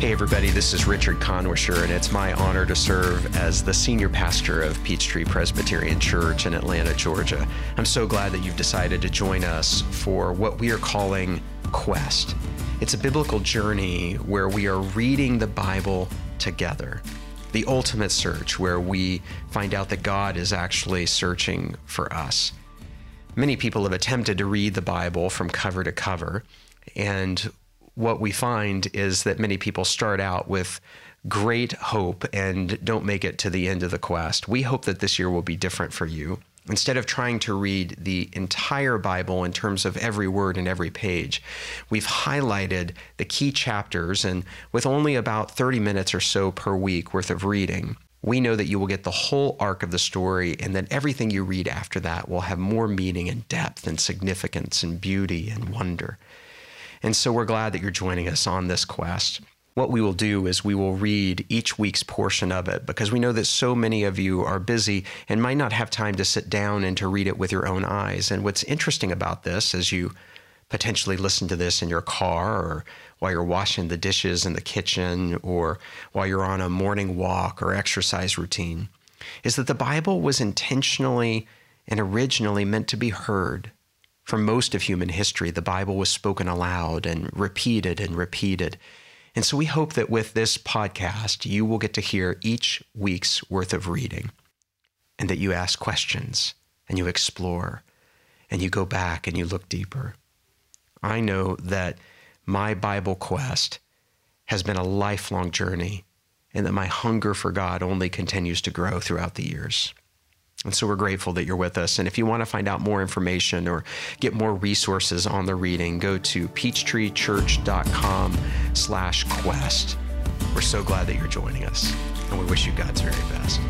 Hey, everybody, this is Richard Kannwischer, and it's my honor to serve as the senior pastor of Peachtree Presbyterian Church in Atlanta, Georgia. I'm so glad that you've decided to join us for what we are calling Quest. It's a biblical journey where we are reading the Bible together. The ultimate search, where we find out that God is actually searching for us. Many people have attempted to read the Bible from cover to cover, and what we find is that many people start out with great hope and don't make it to the end of the quest. We hope that this year will be different for you. Instead of trying to read the entire Bible in terms of every word and every page, we've highlighted the key chapters, and with only about 30 minutes or so per week worth of reading, we know that you will get the whole arc of the story, and that everything you read after that will have more meaning and depth and significance and beauty and wonder. And so we're glad that you're joining us on this quest. What we will do is we will read each week's portion of it because we know that so many of you are busy and might not have time to sit down and to read it with your own eyes. And what's interesting about this as you potentially listen to this in your car or while you're washing the dishes in the kitchen or while you're on a morning walk or exercise routine is that the Bible was intentionally and originally meant to be heard for most of human history, the Bible was spoken aloud and repeated and repeated. And so we hope that with this podcast, you will get to hear each week's worth of reading and that you ask questions and you explore and you go back and you look deeper. I know that my Bible quest has been a lifelong journey and that my hunger for God only continues to grow throughout the years. And so we're grateful that you're with us. And if you want to find out more information or get more resources on the reading, go to peachtreechurch.com slash quest. We're so glad that you're joining us, and we wish you God's very best.